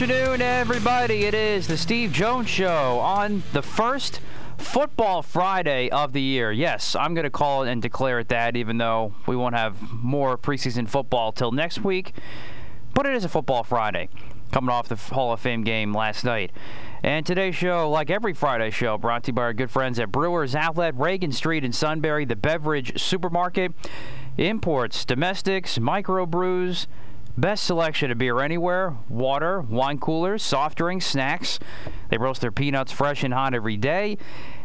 Afternoon, everybody. It is the Steve Jones Show on the first Football Friday of the year. Yes, I'm going to call it and declare it that, even though we won't have more preseason football till next week. But it is a Football Friday, coming off the Hall of Fame game last night. And today's show, like every Friday show, brought to you by our good friends at Brewers Outlet, Reagan Street in Sunbury, the beverage supermarket, imports, domestics, microbrews Best selection of beer anywhere water, wine coolers, soft drinks, snacks. They roast their peanuts fresh and hot every day.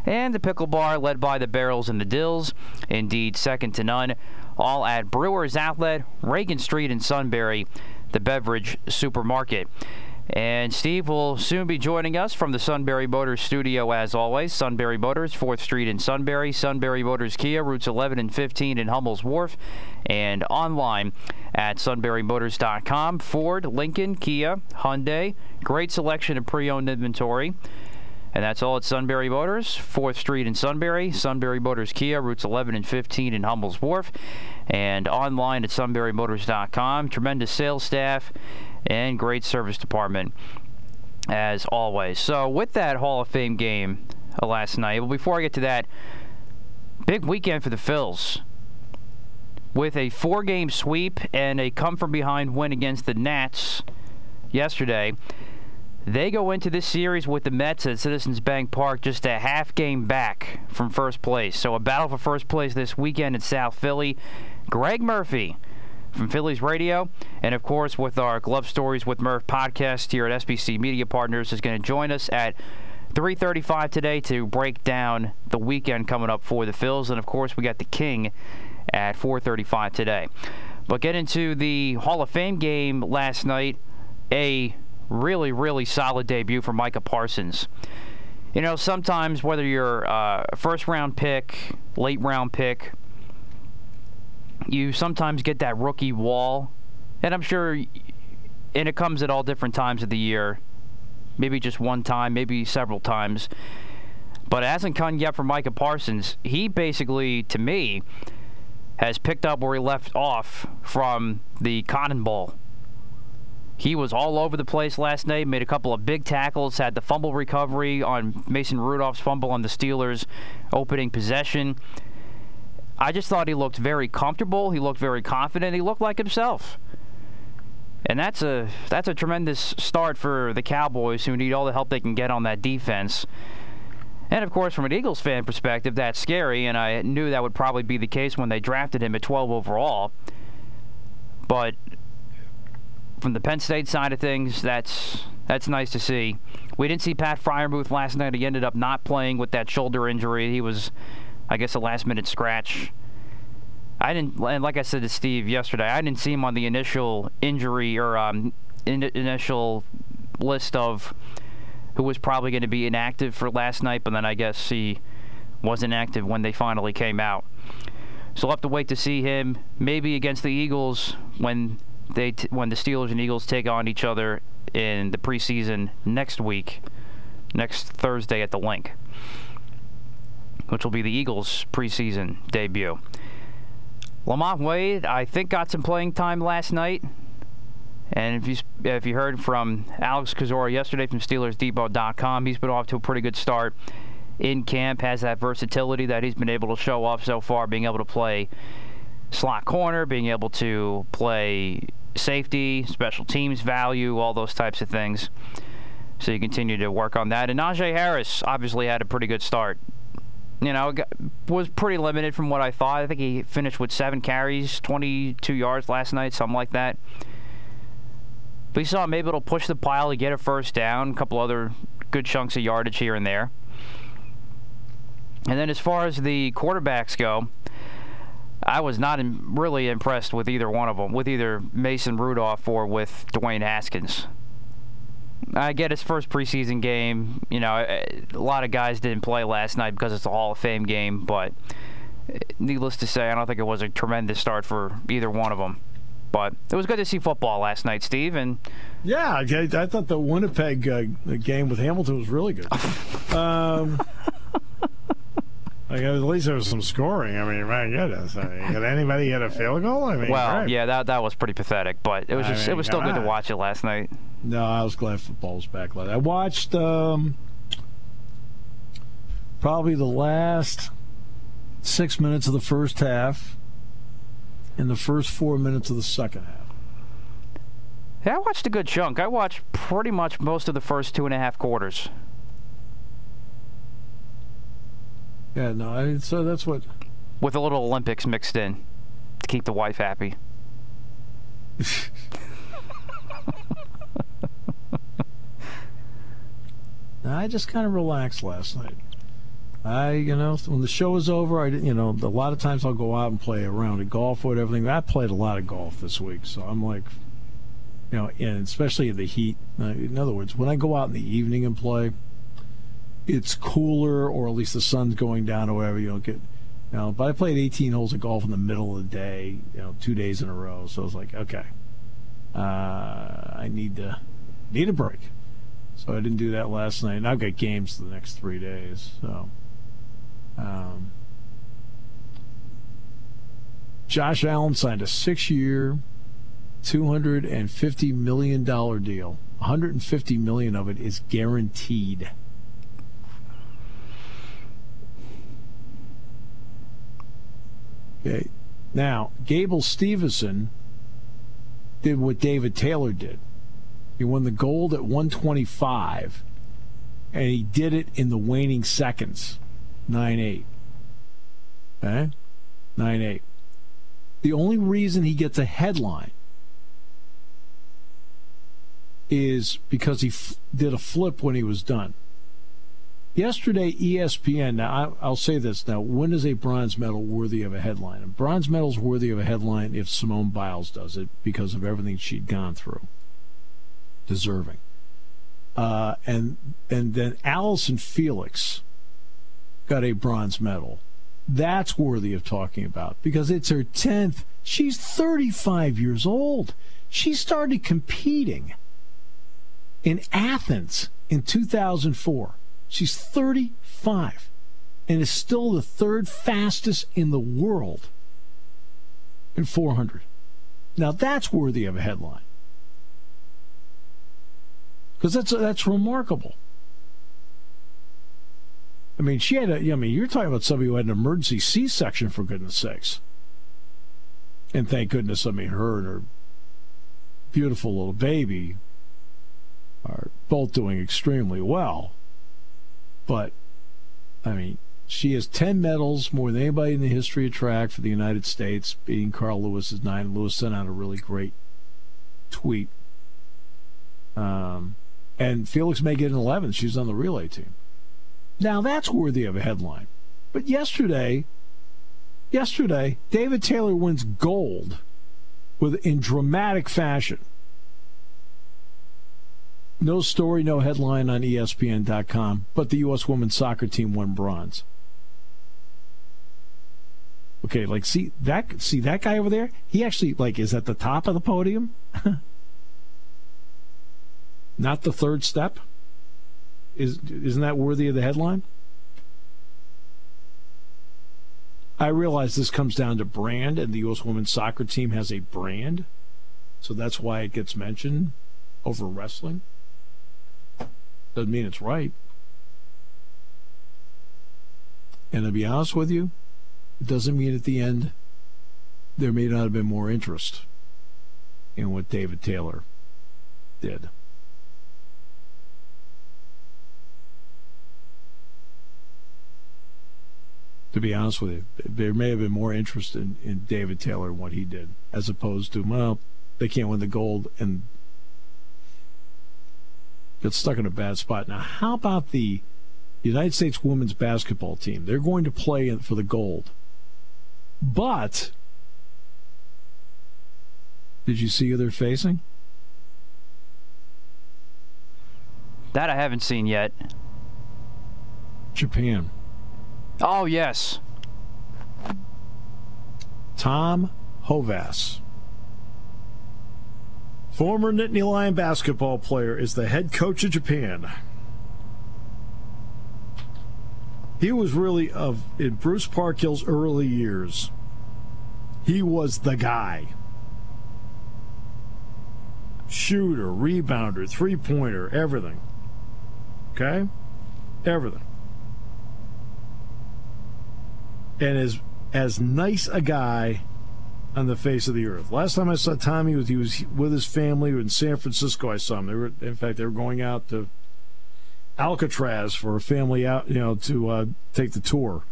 And the pickle bar led by the barrels and the dills. Indeed, second to none. All at Brewers Outlet, Reagan Street in Sunbury, the beverage supermarket. And Steve will soon be joining us from the Sunbury Motors studio as always. Sunbury Motors, 4th Street in Sunbury. Sunbury Motors Kia, routes 11 and 15 in Hummel's Wharf. And online at sunburymotors.com. Ford, Lincoln, Kia, Hyundai. Great selection of pre owned inventory. And that's all at Sunbury Motors, 4th Street in Sunbury, Sunbury Motors Kia, routes 11 and 15 in Hummel's Wharf, and online at sunburymotors.com. Tremendous sales staff and great service department as always. So with that Hall of Fame game uh, last night, well, before I get to that, big weekend for the Phils. With a four-game sweep and a come-from-behind win against the Nats yesterday, they go into this series with the Mets at Citizens Bank Park just a half game back from first place. So a battle for first place this weekend in South Philly. Gregg Murphy from Phillies Radio, and of course with our Glove Stories with Murph podcast here at SBC Media Partners is going to join us at 3:35 today to break down the weekend coming up for the Phils, and of course we got the King at 4:35 today. But get into the Hall of Fame game last night, a really really solid debut for Micah Parsons. You know, sometimes whether you're uh, a first round pick, late round pick, you sometimes get that rookie wall, and I'm sure, and it comes at all different times of the year. Maybe just one time, maybe several times. But it hasn't come yet for Micah Parsons. He basically, to me, has picked up where he left off from the Cotton Bowl. He was all over the place last night, made a couple of big tackles, had the fumble recovery on Mason Rudolph's fumble on the Steelers' opening possession. I just thought he looked very comfortable. He looked very confident. He looked like himself. And that's a that's a tremendous start for the Cowboys who need all the help they can get on that defense. And of course, from an Eagles fan perspective, that's scary, and I knew that would probably be the case when they drafted him at 12 overall. But from the Penn State side of things, that's that's nice to see. We didn't see Pat Freiermuth last night. He ended up not playing with that shoulder injury. He was I guess a last minute scratch. I didn't, and like I said to Steve yesterday, I didn't see him on the initial injury or um, in, initial list of who was probably going to be inactive for last night, but then I guess he wasn't active when they finally came out. So we'll have to wait to see him maybe against the Eagles when they t- when the Steelers and Eagles take on each other in the preseason next week, next Thursday at the Linc which will be the Eagles' preseason debut. Lamont Wade, I think, got some playing time last night. And if you if you heard from Alex Kozora yesterday from SteelersDepot.com, he's been off to a pretty good start in camp. Has that versatility that he's been able to show off so far, being able to play slot corner, being able to play safety, special teams value, all those types of things. So you continue to work on that. And Najee Harris obviously had a pretty good start. You know, was pretty limited from what I thought. I think he finished with seven carries, 22 yards last night, something like that. But saw him able to push the pile to get a first down, a couple other good chunks of yardage here and there. And then as far as the quarterbacks go, I was not really impressed with either one of them, with either Mason Rudolph or with Dwayne Haskins. I get his first preseason game. You know, a lot of guys didn't play last night because it's a Hall of Fame game, but needless to say, I don't think it was a tremendous start for either one of them. But it was good to see football last night, Steve. And yeah, I, I thought the Winnipeg uh, game with Hamilton was really good. um, like at least there was some scoring. I mean, my goodness, I mean, did anybody hit a field goal? I mean, well, right. yeah, that that was pretty pathetic, but it was just I mean, it was still good to watch it last night. No, I was glad football was back. Like I watched um, probably the last six minutes of the first half and the first four minutes of the second half. Yeah, I watched a good chunk. I watched pretty much most of the first two and a half quarters. Yeah, no, I, so that's what. With a little Olympics mixed in to keep the wife happy. I just kind of relaxed last night. I, you know, when the show was over, I, you know, a lot of times I'll go out and play around a round of golf or everything. I played a lot of golf this week, so I'm like, you know, and especially in the heat. Uh, in other words, when I go out in the evening and play, it's cooler, or at least the sun's going down, or whatever. You don't get, you know. But I played 18 holes of golf in the middle of the day, you know, two days in a row. So I was like, okay, uh, I need to need a break. So I didn't do that last night. And I've got games the next three days. So, um, Josh Allen signed a six-year, $250 million deal. 150 million of it is guaranteed. Okay. Now, Gable Steveson did what David Taylor did. He won the gold at 125, and he did it in the waning seconds 9 8. Okay? 9 8. The only reason he gets a headline is because he f- did a flip when he was done. Yesterday, ESPN. Now, I, will say this. Now, when is a bronze medal worthy of a headline? A bronze medal is worthy of a headline if Simone Biles does it because of everything she'd gone through. Deserving. Uh, and and then Allyson Felix got a bronze medal. That's worthy of talking about because it's her tenth. She's 35 years old. She started competing in Athens in 2004. She's 35 and is still the third fastest in the world in 400. Now that's worthy of a headline. Because that's that's remarkable. I mean, she had a. I mean, you're talking about somebody who had an emergency C-section for goodness sakes. And thank goodness, I mean, her and her beautiful little baby are both doing extremely well. But, I mean, she has 10 medals, more than anybody in the history of track for the United States, beating Carl Lewis's nine. Lewis sent out a really great tweet. Um, and Felix may get an 11. She's on the relay team. Now, that's worthy of a headline. But yesterday, yesterday, David Taylor wins gold with in dramatic fashion. No story, no headline on ESPN.com, but the U.S. women's soccer team won bronze. Okay, like see that see that guy over there? He actually like is at the top of the podium. Not the third step. Is isn't that worthy of the headline? I realize this comes down to brand, and the U.S. women's soccer team has a brand, so that's why it gets mentioned over wrestling. Doesn't mean it's right. And to be honest with you, it doesn't mean at the end there may not have been more interest. in what David Taylor did. To be honest with you, there may have been more interest in, in David Taylor and what he did, as opposed to, well, they can't win the gold and get stuck in a bad spot. Now, how about the United States women's basketball team? They're going to play for the gold. But did you see who they're facing? That I haven't seen yet. Japan. Oh, yes. Tom Hovasse. Former Nittany Lion basketball player is the head coach of Japan. He was really of in Bruce Parkhill's early years. He was the guy. Shooter, rebounder, three pointer, everything. Okay? Everything. And as as nice a guy on the face of the earth. Last time I saw Tommy was he was with his family in San Francisco. I saw him. They were in fact they were going out to Alcatraz for a family out, you know, to uh, take the tour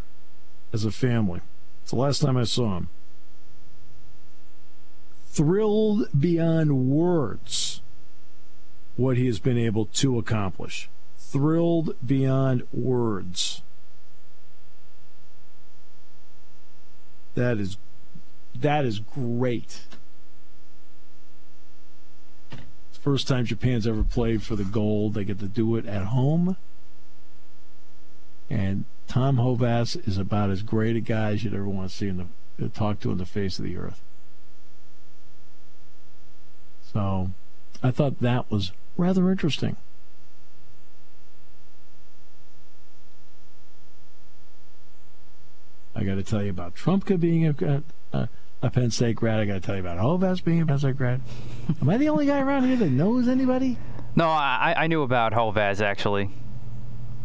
as a family. It's the last time I saw him. Thrilled beyond words what he has been able to accomplish. Thrilled beyond words. That is that is great. First time Japan's ever played for the gold. They get to do it at home. And Tom Hovasse is about as great a guy as you'd ever want to see in the uh, talk to in the face of the earth. So I thought that was rather interesting. I got to tell you about Trumka being a, a, a Penn State grad. I got to tell you about Hovasse being a Penn State grad. Am I the only guy around here that knows anybody? No, I, I knew about Hovasse actually,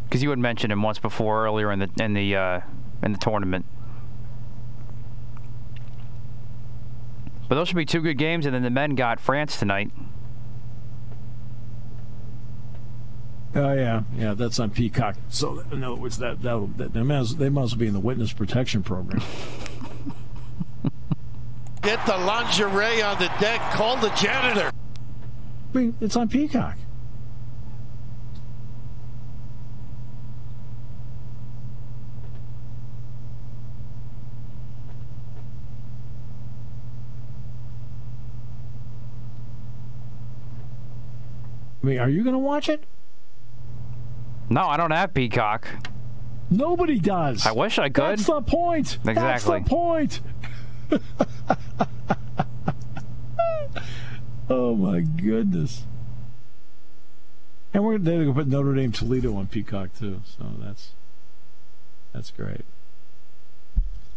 because you had mentioned him once before earlier in the in the uh, in the tournament. But those should be two good games, and then the men got France tonight. Oh yeah, yeah, that's on Peacock. So in other words, that that, that they, must, they must be in the witness protection program. Get the lingerie on the deck. Call the janitor. I mean, it's on Peacock. I mean, are you going to watch it? No, I don't have Peacock. Nobody does. I wish I could. That's the point. Exactly. That's the point. oh my goodness. And we're they're going to put Notre Dame Toledo on Peacock too, so that's that's great.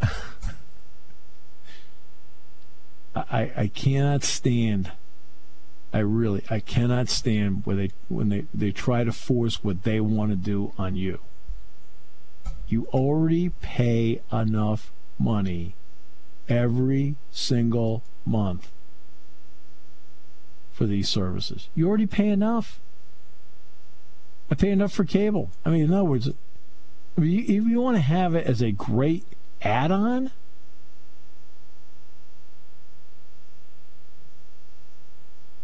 I I cannot stand. I really I cannot stand where they when they they try to force what they want to do on you. You already pay enough money every single month for these services. You already pay enough. I pay enough for cable. I mean, in other words, if you, if you want to have it as a great add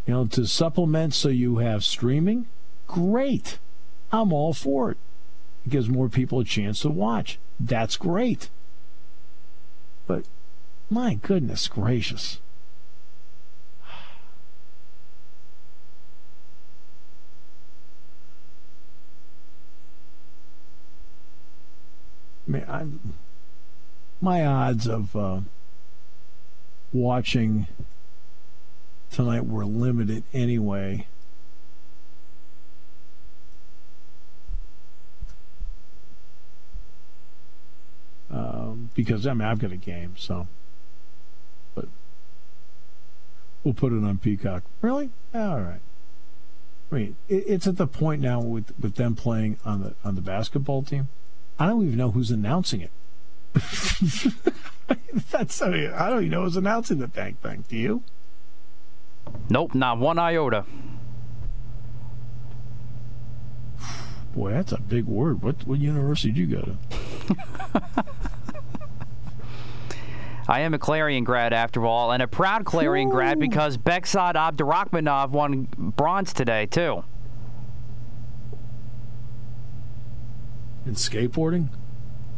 you know, to supplement so you have streaming, great. I'm all for it. It gives more people a chance to watch. That's great. But my goodness gracious. I mean, I, my odds of uh, watching tonight were limited anyway. Um, because I mean I've got a game, so but we'll put it on Peacock. Really? All right. I mean, it, it's at the point now with with them playing on the on the basketball team. I don't even know who's announcing it. That's I mean I don't even know who's announcing the dang thing. Do you? Nope, not one iota. Boy, that's a big word. What what university did you go to? I am a Clarion grad after all, and a proud Clarion Ooh. grad because Bekzod Abdurakhmanov won bronze today too. In skateboarding?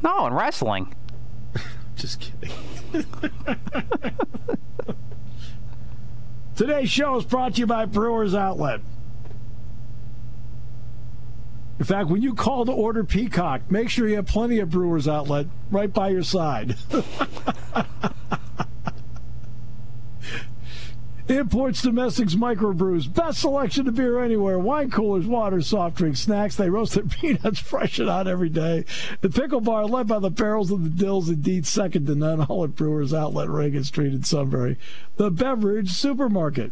No, in wrestling. Just kidding. Today's show is brought to you by Brewers Outlet. In fact, when you call to order Peacock, make sure you have plenty of Brewers Outlet right by your side. Imports, domestics, microbrews, best selection of beer anywhere. Wine coolers, water, soft drinks, snacks. They roast their peanuts fresh and hot every day. The pickle bar, led by the barrels of the dills, indeed second to none. All at Brewers Outlet, Reagan Street in Sunbury. The beverage supermarket.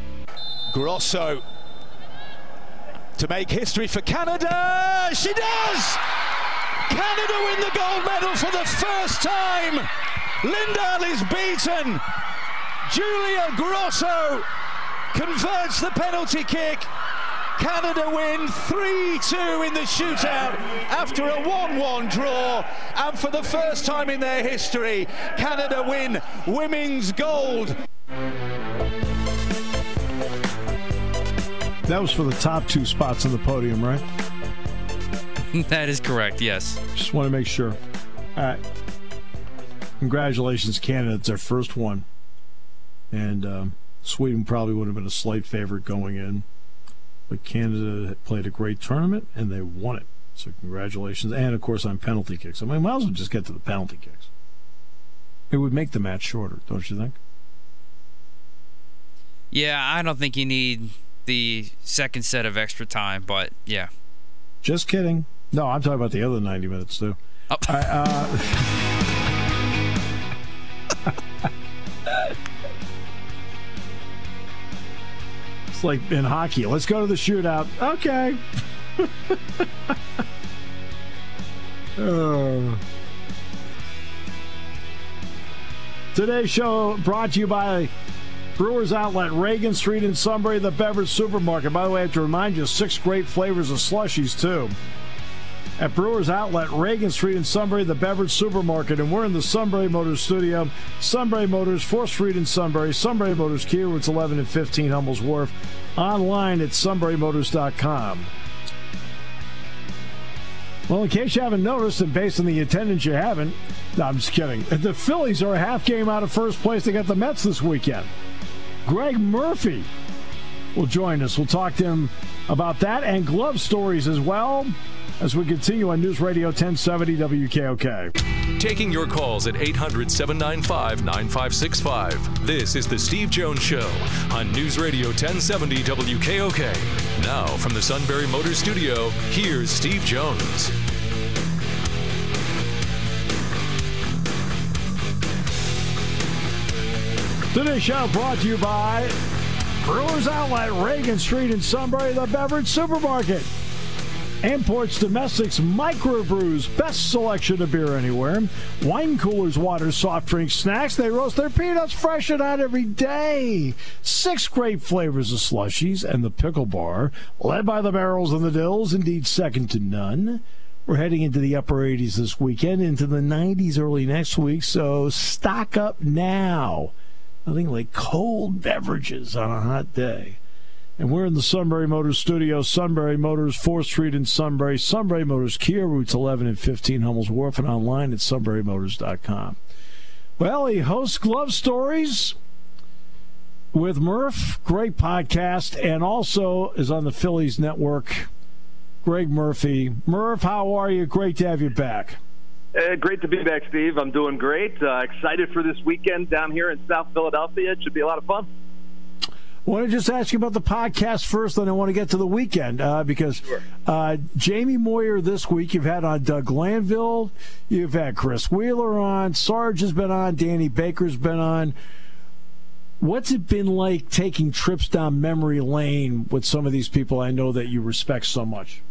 Grosso to make history for Canada. She does! Canada win the gold medal for the first time. Lindahl is beaten. Julia Grosso converts the penalty kick. Canada win 3-2 in the shootout after a 1-1 draw and for the first time in their history Canada win women's gold. That was for the top two spots on the podium, right? that is correct, yes. Just want to make sure. All right. Congratulations, Canada. It's their first one. And um, Sweden probably would have been a slight favorite going in. But Canada played a great tournament and they won it. So congratulations. And of course on penalty kicks. I mean, might as well just get to the penalty kicks. It would make the match shorter, don't you think? Yeah, I don't think you need the second set of extra time, but yeah. Just kidding. No, I'm talking about the other 90 minutes, too. Oh. I, uh, it's like in hockey. Let's go to the shootout. Okay. uh. Today's show brought to you by Brewers Outlet, Reagan Street in Sunbury, the beverage supermarket. By the way, I have to remind you, six great flavors of slushies, too. At Brewers Outlet, Reagan Street in Sunbury, the beverage supermarket. And we're in the Sunbury Motors studio. Sunbury Motors, 4th Street in Sunbury. Sunbury Motors Kia, routes 11 and 15, Hummel's Wharf. Online at sunburymotors.com. Well, in case you haven't noticed, and based on the attendance you haven't, no, I'm just kidding. The Phillies are a half game out of first place. They got the Mets this weekend. Gregg Murphy will join us. We'll talk to him about that and glove stories as well as we continue on News Radio 1070 WKOK. Taking your calls at 800 795 9565. This is The Steve Jones Show on News Radio 1070 WKOK. Now, from the Sunbury Motor Studio, here's Steve Jones. Today's show brought to you by Brewers Outlet, Reagan Street in Sunbury, the beverage supermarket. Imports, domestics, microbrews, best selection of beer anywhere. Wine coolers, water, soft drinks, snacks. They roast their peanuts fresh and out every day. Six great flavors of slushies and the pickle bar, led by the barrels and the dills, indeed second to none. We're heading into the upper 80s this weekend, into the 90s early next week, so stock up now. Nothing like cold beverages on a hot day. And we're in the Sunbury Motors studio. Sunbury Motors, 4th Street in Sunbury. Sunbury Motors, Kia, routes 11 and 15, Hummel's Wharf, and online at sunburymotors.com. Well, he hosts Glove Stories with Murph, great podcast, and also is on the Phillies Network. Gregg Murphy. Murph, how are you? Great to have you back. Uh, great to be back, Steve. I'm doing great. Uh, excited for this weekend down here in South Philadelphia. It should be a lot of fun. I want to just ask you about the podcast first, then I want to get to the weekend uh, because uh, Jamie Moyer this week, you've had on Doug Glanville, you've had Chris Wheeler on, Sarge has been on, Danny Baker's been on. What's it been like taking trips down memory lane with some of these people I know that you respect so much?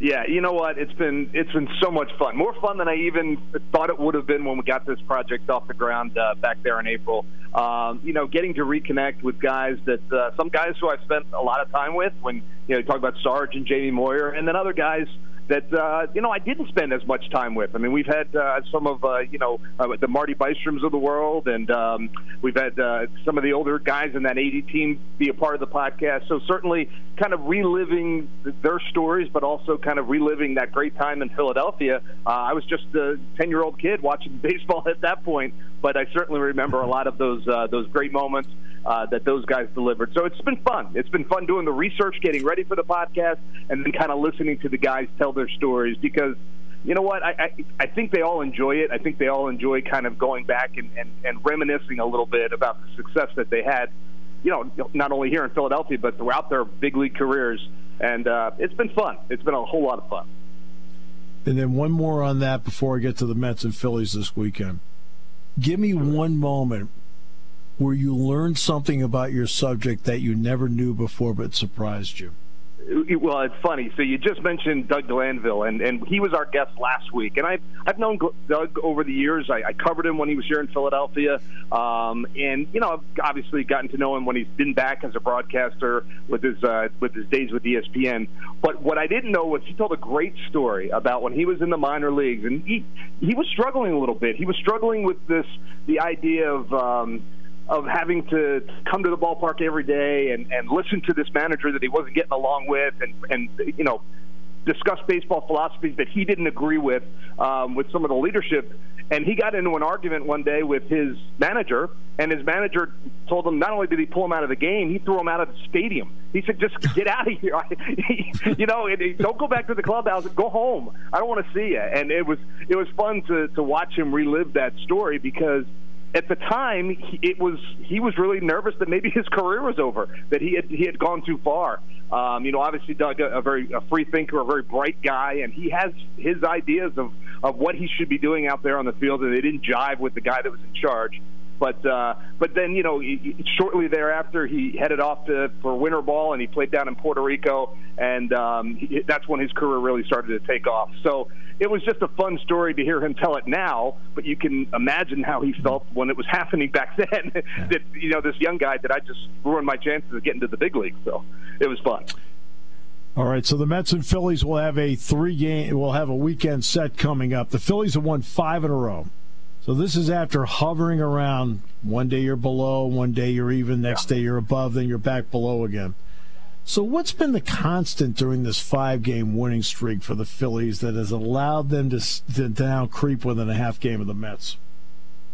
Yeah, you know what? It's been it's been so much fun. More fun than I even thought it would have been when we got this project off the ground uh, back there in April. Um, you know, getting to reconnect with guys that uh, some guys who I've spent a lot of time with. When you know, you talk about Sarge and Jamie Moyer, and then other guys that uh, you know I didn't spend as much time with. I mean, we've had uh, some of uh, you know uh, the Marty Bystroms of the world, and um, we've had uh, some of the older guys in that 80 team be a part of the podcast. So certainly, kind of reliving their stories, but also kind of reliving that great time in Philadelphia. Uh, I was just a 10 year old kid watching baseball at that point, but I certainly remember a lot of those uh, those great moments uh, that those guys delivered. So it's been fun. It's been fun doing the research, getting ready for the podcast, and then kind of listening to the guys tell their stories because you know what? I, I, I think they all enjoy it. I think they all enjoy kind of going back and, and, and reminiscing a little bit about the success that they had, you know, not only here in Philadelphia, but throughout their big league careers. And uh, it's been fun. It's been a whole lot of fun. And then one more on that before I get to the Mets and Phillies this weekend. Give me one moment where you learned something about your subject that you never knew before but surprised you? Well, it's funny. So you just mentioned Doug Glanville, and, and he was our guest last week. And I've I've known Doug over the years. I, I covered him when he was here in Philadelphia, um, and you know I've obviously gotten to know him when he's been back as a broadcaster with his uh, with his days with ESPN. But what I didn't know was he told a great story about when he was in the minor leagues, and he he was struggling a little bit. He was struggling with this the idea of. Um, of having to come to the ballpark every day and, and listen to this manager that he wasn't getting along with and, and you know, discuss baseball philosophies that he didn't agree with um, with some of the leadership. And he got into an argument one day with his manager, and his manager told him not only did he pull him out of the game, he threw him out of the stadium. He said, "Just get out of here, you know, and, don't go back to the clubhouse. Go home. I don't want to see you." And it was it was fun to to watch him relive that story because at the time, it was he was really nervous that maybe his career was over, that he had he had gone too far. Um, you know, obviously Doug, a, a very a free thinker, a very bright guy, and he has his ideas of of what he should be doing out there on the field, and they didn't jive with the guy that was in charge. But uh, but then you know shortly thereafter he headed off to, for winter ball and he played down in Puerto Rico and um, he, that's when his career really started to take off. So it was just a fun story to hear him tell it now, but you can imagine how he felt when it was happening back then. that you know this young guy that I just ruined my chances of getting to the big league. So it was fun. All right, so the Mets and Phillies will have a three game, will have a weekend set coming up. The Phillies have won five in a row. So this is after hovering around. One day you're below, one day you're even, next yeah. day you're above, then you're back below again. So what's been the constant during this five-game winning streak for the Phillies that has allowed them to, to now creep within a half game of the Mets?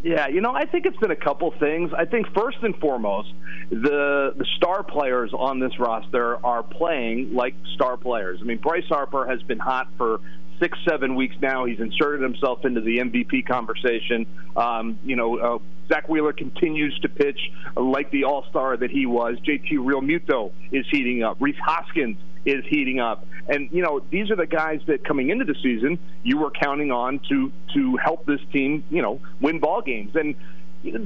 Yeah, you know, I think it's been a couple things. I think first and foremost, the the star players on this roster are playing like star players. I mean, Bryce Harper has been hot for six, seven weeks now. He's inserted himself into the MVP conversation. Um, you know, uh, Zack Wheeler continues to pitch like the All Star that he was. JT Realmuto is heating up. Rhys Hoskins is heating up, and you know these are the guys that coming into the season you were counting on to to help this team, you know, win ball games. And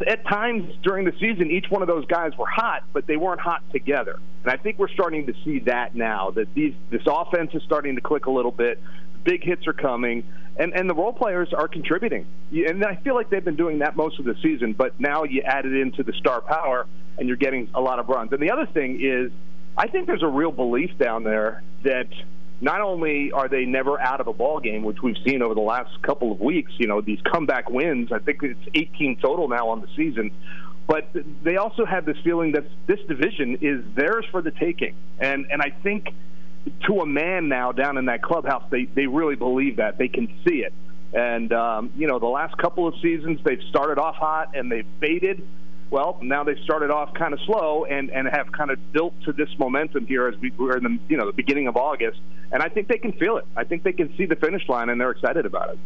at times during the season, each one of those guys were hot, but they weren't hot together. And I think we're starting to see that now that these this offense is starting to click a little bit big hits are coming, and and the role players are contributing. And I feel like they've been doing that most of the season, but now you add it into the star power, and you're getting a lot of runs. And the other thing is, I think there's a real belief down there that not only are they never out of a ball game, which we've seen over the last couple of weeks, you know, these comeback wins. I think it's 18 total now on the season. but they also have this feeling that this division is theirs for the taking. And and I think to a man now down in that clubhouse, they they really believe that they can see it. And um, you know, the last couple of seasons they've started off hot and they've faded. Well, now they've started off kind of slow and, and have kind of built to this momentum here as we, we're in the you know the beginning of August, and I think they can feel it. I think they can see the finish line, and they're excited about it.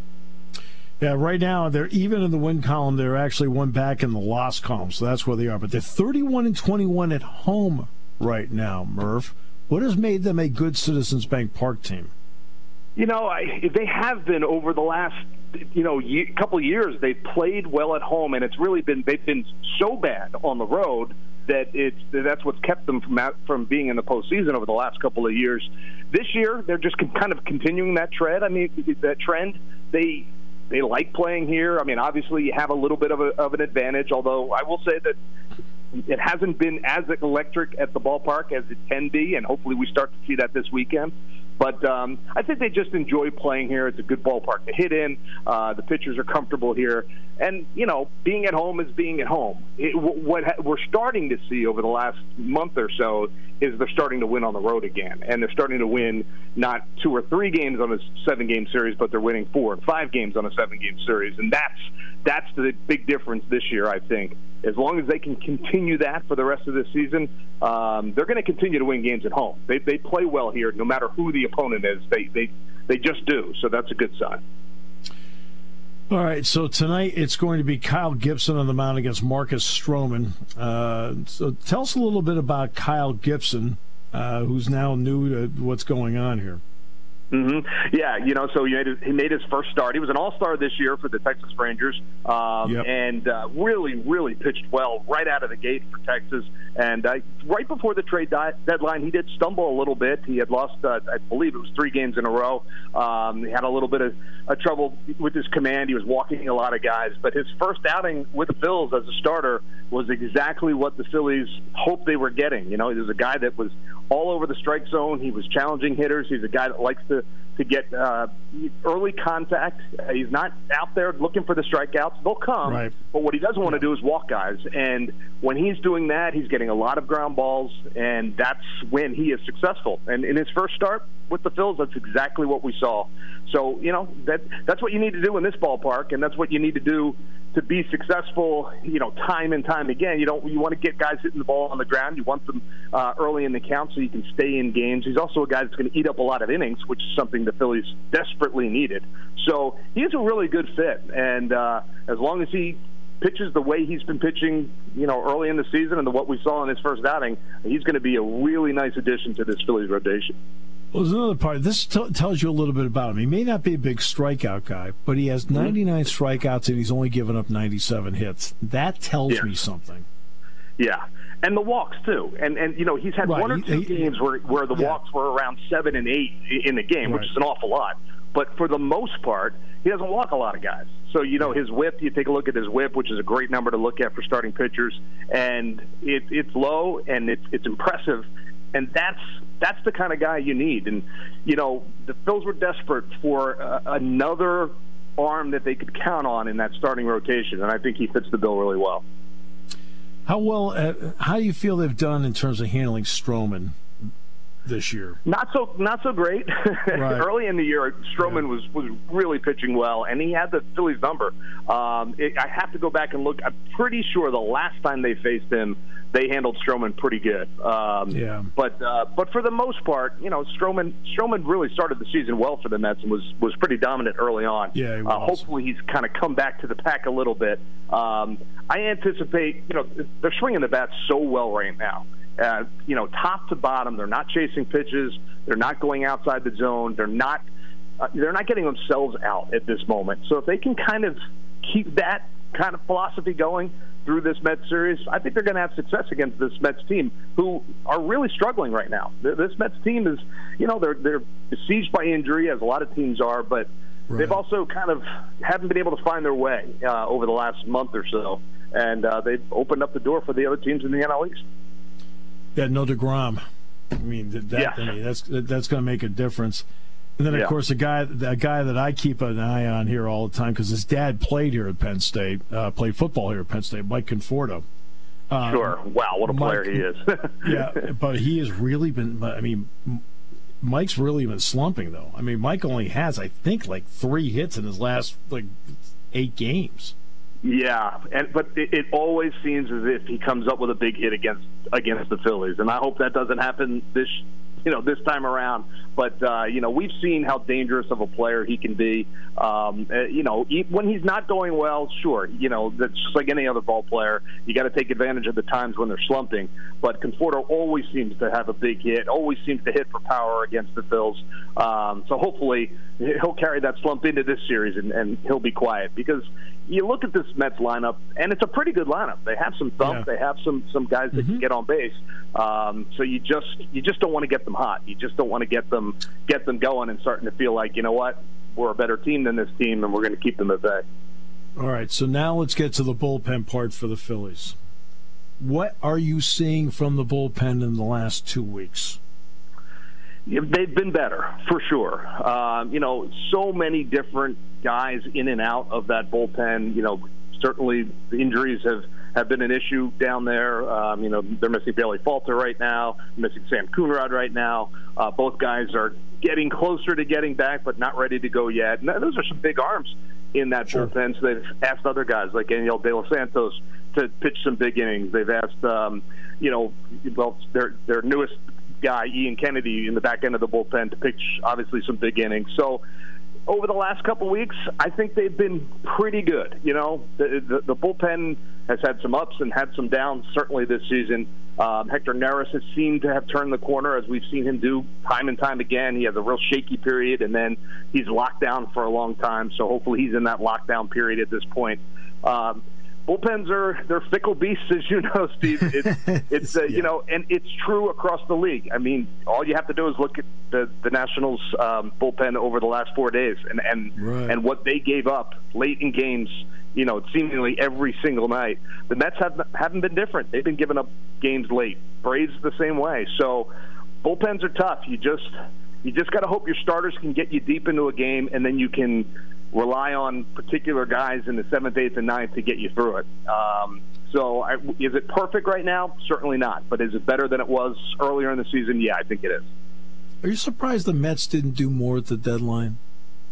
Yeah, right now they're even in the win column. They're actually one back in the loss column, so that's where they are. But they're 31 and 21 at home right now. Murph, what has made them a good Citizens Bank Park team? You know, I, they have been over the last you know ye- couple years. They've played well at home, and it's really been they've been so bad on the road that it's that's what's kept them from out, from being in the postseason over the last couple of years. This year, they're just kind of continuing that trend. I mean, that trend. They they like playing here. I mean, obviously, you have a little bit of, a, of an advantage, although I will say that it hasn't been as electric at the ballpark as it can be, and hopefully we start to see that this weekend. But um, I think they just enjoy playing here. It's a good ballpark to hit in. Uh, the pitchers are comfortable here, and you know, being at home is being at home. It, what ha- we're starting to see over the last month or so is they're starting to win on the road again, and they're starting to win not two or three games on a seven-game series, but they're winning four and five games on a seven-game series, and that's that's the big difference this year, I think as long as they can continue that for the rest of the season, um, they're going to continue to win games at home. They, they play well here, no matter who the opponent is. They they they just do. So that's a good sign. All right, so tonight it's going to be Kyle Gibson on the mound against Marcus Stroman. Uh, so tell us a little bit about Kyle Gibson, uh, who's now new to what's going on here. Mm-hmm. Yeah, you know, so he made, his, he made his first start. He was an All Star this year for the Texas Rangers, um, yep. and uh, really, really pitched well right out of the gate for Texas. And uh, right before the trade di- deadline, he did stumble a little bit. He had lost, uh, I believe, it was three games in a row. Um, he had a little bit of uh, trouble with his command. He was walking a lot of guys, but his first outing with the Phils as a starter was exactly what the Phillies hoped they were getting. You know, he was a guy that was all over the strike zone. He was challenging hitters. He's a guy that likes to to get uh, early contact. Uh, he's not out there looking for the strikeouts. They'll come, right. but what he doesn't want to do is walk guys. And when he's doing that, he's getting a lot of ground balls, and that's when he is successful. And in his first start with the Phils, that's exactly what we saw. So you know that that's what you need to do in this ballpark, and that's what you need to do to be successful, you know, time and time again. You don't you want to get guys hitting the ball on the ground. You want them uh, early in the count so you can stay in games. He's also a guy that's going to eat up a lot of innings, which is something the Phillies desperately needed. So he's a really good fit, and uh, as long as he pitches the way he's been pitching, you know, early in the season and the, what we saw in his first outing, he's going to be a really nice addition to this Phillies rotation. Well, there's another part. This t- tells you a little bit about him. He may not be a big strikeout guy, but he has mm-hmm. 99 mm-hmm. strikeouts and he's only given up 97 hits. That tells yeah. me something. Yeah, and the walks too. And and you know he's had right. one or two he, games where where the yeah. walks were around seven and eight in the game, right. which is an awful lot. But for the most part, he doesn't walk a lot of guys. So you know his whip. You take a look at his whip, which is a great number to look at for starting pitchers, and it, it's low and it's it's impressive, and that's that's the kind of guy you need. And you know, the Phils were desperate for uh, another arm that they could count on in that starting rotation, and I think he fits the bill really well. How well? Uh, how do you feel they've done in terms of handling Stroman? This year. Not so not so great. Right. Early in the year, Stroman yeah. was was really pitching well, and he had the Phillies number. Um, it, I have to go back and look. I'm pretty sure the last time they faced him, they handled Stroman pretty good. Um, yeah. But uh, but for the most part, you know, Stroman Stroman really started the season well for the Mets and was was pretty dominant early on. Yeah. Uh, hopefully, he's kind of come back to the pack a little bit. Um, I anticipate, you know, they're swinging the bat so well right now uh, you know, top to bottom. They're not chasing pitches. They're not going outside the zone. They're not. Uh, they're not getting themselves out at this moment. So if they can kind of keep that kind of philosophy going through this Mets series, I think they're going to have success against this Mets team, who are really struggling right now. This Mets team is, you know, they're they're besieged by injury, as a lot of teams are, but right. they've also kind of haven't been able to find their way uh, over the last month or so, and uh, they've opened up the door for the other teams in the NL East. Yeah, no Degrom. I mean, that, yeah. I mean, that's that's going to make a difference. And then, of yeah. course, a guy a guy that I keep an eye on here all the time because his dad played here at Penn State, uh, played football here at Penn State, Mike Conforto. Uh, sure. Wow, what a Mike, player he is. yeah, but he has really been. I mean, Mike's really been slumping though. I mean, Mike only has, I think, like three hits in his last like eight games. Yeah, and but it, it always seems as if he comes up with a big hit against against the Phillies, and I hope that doesn't happen this you know this time around. But uh, you know we've seen how dangerous of a player he can be. Um, uh, you know he, when he's not going well, sure, you know that's just like any other ball player. You got to take advantage of the times when they're slumping. But Conforto always seems to have a big hit, always seems to hit for power against the Phils. Um, so hopefully he'll carry that slump into this series and, and he'll be quiet because you look at this Mets lineup, and it's a pretty good lineup. They have some thump. Yeah. They have some some guys that mm-hmm. can get on base. Um, so you just you just don't want to get them hot. You just don't want to get them get them going and starting to feel like you know what we're a better team than this team, and we're going to keep them at bay. All right. So now let's get to the bullpen part for the Phillies. What are you seeing from the bullpen in the last two weeks? They've been better for sure. Um, you know, so many different guys in and out of that bullpen. You know, certainly the injuries have have been an issue down there. Um, you know, they're missing Bailey Falter right now, missing Sam Coonrod right now. Uh, both guys are getting closer to getting back, but not ready to go yet. And those are some big arms in that sure. bullpen. So they've asked other guys like Daniel De Los Santos to pitch some big innings. They've asked, um, you know, well, their their newest guy, Ian Kennedy, in the back end of the bullpen to pitch obviously some big innings. So over the last couple weeks, I think they've been pretty good. You know, the, the, the bullpen has had some ups and had some downs, certainly this season. Um, Hector Neris has seemed to have turned the corner, as we've seen him do time and time again. He has a real shaky period, and then he's locked down for a long time. So hopefully he's in that lockdown period at this point. Um, bullpens are they're fickle beasts, as you know, Steve. It's, it's uh, yeah. you know, and it's true across the league. I mean, all you have to do is look at the the Nationals um, bullpen over the last four days, and and right. and what they gave up late in games. You know, seemingly every single night. The Mets have haven't been different. They've been giving up games late. Braves the same way. So bullpens are tough. You just you just got to hope your starters can get you deep into a game, and then you can rely on particular guys in the seventh, eighth, and ninth to get you through it. Um, so, I, is it perfect right now? Certainly not. But is it better than it was earlier in the season? Yeah, I think it is. Are you surprised the Mets didn't do more at the deadline?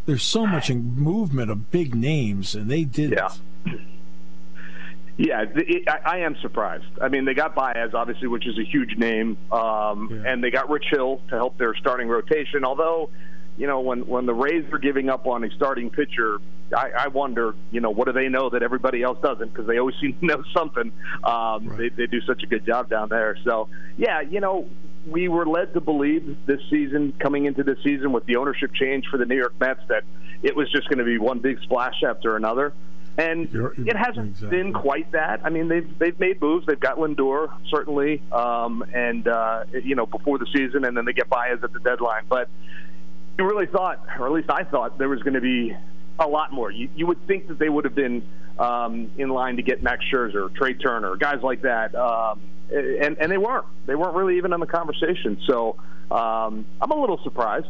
There's so much movement of big names, and they did. Yeah. Yeah, it, I, I am surprised. I mean, they got Baez, obviously, which is a huge name, um, yeah. and they got Rich Hill to help their starting rotation. Although you know, when when the Rays are giving up on a starting pitcher, I, I wonder, you know, what do they know that everybody else doesn't? Because they always seem to know something. Um, right. they, they do such a good job down there. So, yeah, you know, we were led to believe this season, coming into this season with the ownership change for the New York Mets, that it was just going to be one big splash after another. And You're, it hasn't exactly. been quite that. I mean, they've they've made moves. They've got Lindor certainly, um, and uh, you know before the season, and then they get Baez at the deadline. But you really thought, or at least I thought, there was going to be a lot more. You, you would think that they would have been um, in line to get Max Scherzer, Trea Turner, guys like that, um, and and they weren't. They weren't really even in the conversation. So um, I'm a little surprised.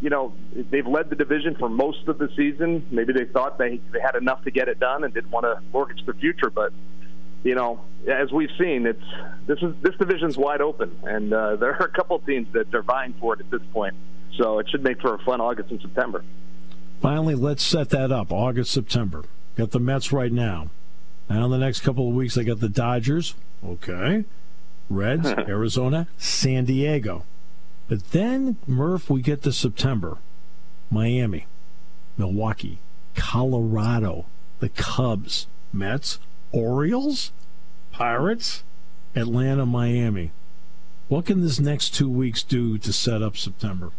You know, they've led the division for most of the season. Maybe they thought they they had enough to get it done and didn't want to mortgage their future, but you know, as we've seen, it's this is this division's wide open, and uh, there are a couple teams that are vying for it at this point. So it should make for a fun August and September. Finally, let's set that up. August, September. Got the Mets right now. Now, in the next couple of weeks, I got the Dodgers. Okay. Reds, Arizona, San Diego. But then, Murph, we get to September. Miami, Milwaukee, Colorado, the Cubs, Mets, Orioles, Pirates, Atlanta, Miami. What can this next two weeks do to set up September?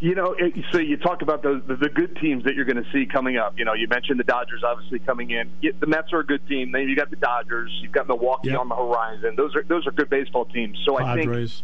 You know, it, so you talk about the, the, the good teams that you're going to see coming up. You know, you mentioned the Dodgers obviously coming in. The Mets are a good team. Then you got the Dodgers. You've got Milwaukee yep. on the horizon. Those are those are good baseball teams. So Padres.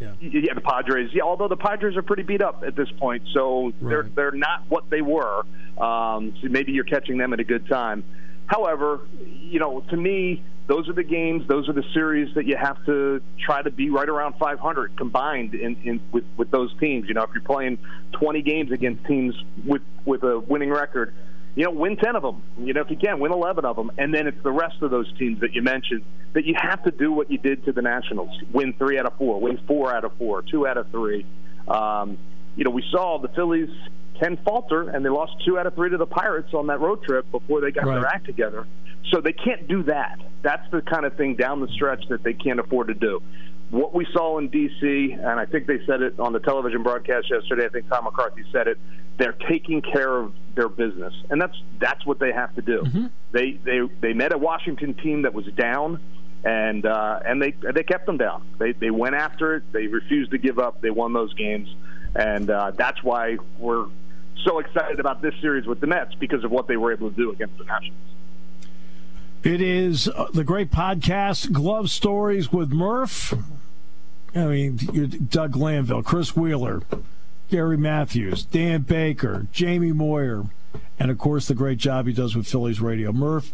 I think, yeah. yeah, the Padres. Yeah, although the Padres are pretty beat up at this point, so right. they're they're not what they were. Um, so maybe you're catching them at a good time. However, you know, to me, those are the games, those are the series that you have to try to be right around 500 combined in, in with, with those teams. You know, if you're playing 20 games against teams with with a winning record, you know, win 10 of them. You know, if you can, win 11 of them, and then it's the rest of those teams that you mentioned that you have to do what you did to the Nationals: win three out of four, win four out of four, two out of three. Um, you know, we saw the Phillies can falter, and they lost two out of three to the Pirates on that road trip before they got Right. their act together. So they can't do that. That's the kind of thing down the stretch that they can't afford to do. What we saw in D.C., and I think they said it on the television broadcast yesterday. I think Tom McCarthy said it. They're taking care of their business, and that's that's what they have to do. They they they met a Washington team that was down, and uh, and they they kept them down. They they went after it. They refused to give up. They won those games, and uh, that's why we're so excited about this series with the Mets because of what they were able to do against the Nationals. It is uh, the great podcast, Glove Stories with Murph. I mean, Doug Glanville, Chris Wheeler, Gary Matthews, Dan Baker, Jamie Moyer, and of course the great job he does with Phillies Radio. Murph,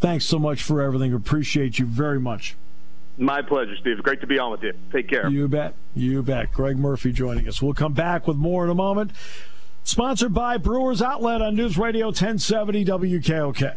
thanks so much for everything. Appreciate you very much. My pleasure, Steve. Great to be on with you. Take care. You bet. You bet. Gregg Murphy joining us. We'll come back with more in a moment. Sponsored by Brewers Outlet on News Radio 1070 WKOK.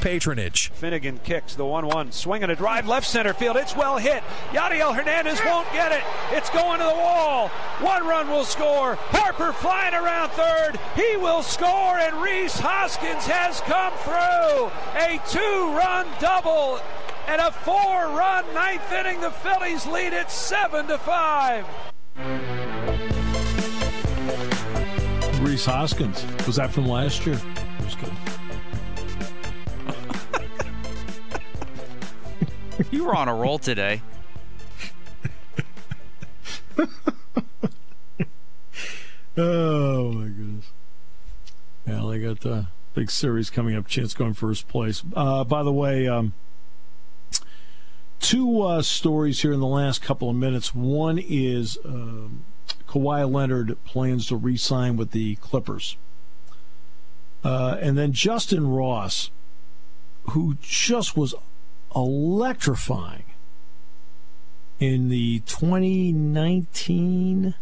patronage. Finnegan kicks the 1 1, swinging a drive left center field. It's well hit. Yadiel Hernandez won't get it. It's going to the wall. One run will score. Harper flying around third. He will score, and Rhys Hoskins has come through. A two run double and a four run ninth inning. The Phillies lead it 7 to 5. Rhys Hoskins. Was that from last year? It was good. You were on a roll today. Oh my goodness. Yeah, they got the big series coming up. Chance going first place. Uh, by the way, um, two uh, stories here in the last couple of minutes. One is um, Kawhi Leonard plans to re-sign with the Clippers, uh, and then Justyn Ross, who just was electrifying in the 2019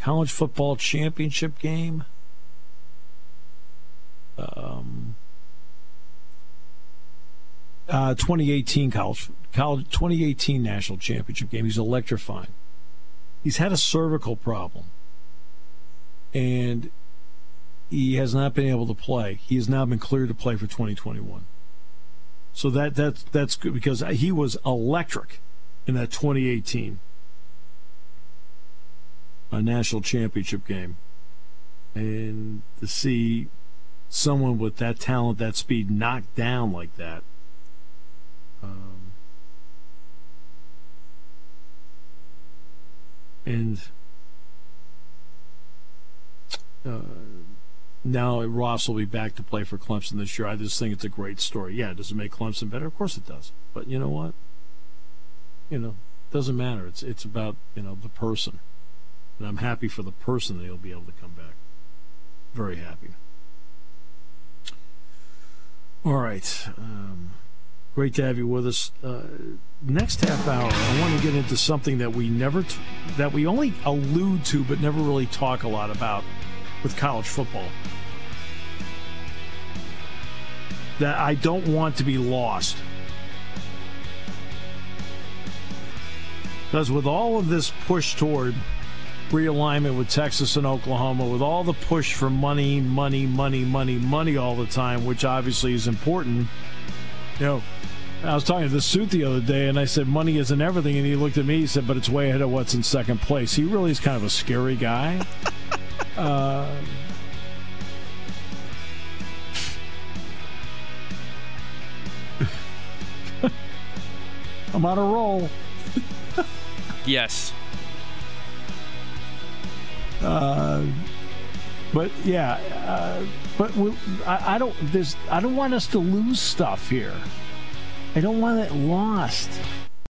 college football championship game. Um, uh, 2018 college, college 2018 national championship game. He's electrifying. He's had a cervical problem, and he has not been able to play. He has now been cleared to play for 2021. So that that's that's good because he was electric in that 2018 a national championship game. And to see someone with that talent, that speed knocked down like that. Um, and uh, now Ross will be back to play for Clemson this year. I just think it's a great story. Yeah, does it make Clemson better? Of course it does. But you know what? You know, it doesn't matter. It's it's about you know the person. And I'm happy for the person that he'll be able to come back. Very happy. All right. Um, great to have you with us. Uh, next half hour, I want to get into something that we never, t- that we only allude to, but never really talk a lot about with college football. That I don't want to be lost. Because with all of this push toward realignment with Texas and Oklahoma, with all the push for money, money, money, money, money all the time, which obviously is important. You know, I was talking to the suit the other day, and I said money isn't everything, and he looked at me. He said, "But it's way ahead of what's in second place." He really is kind of a scary guy. uh, I'm on a roll. Yes. Uh, But yeah, uh, but we, I, I don't. There's. I don't want us to lose stuff here. I don't want it lost.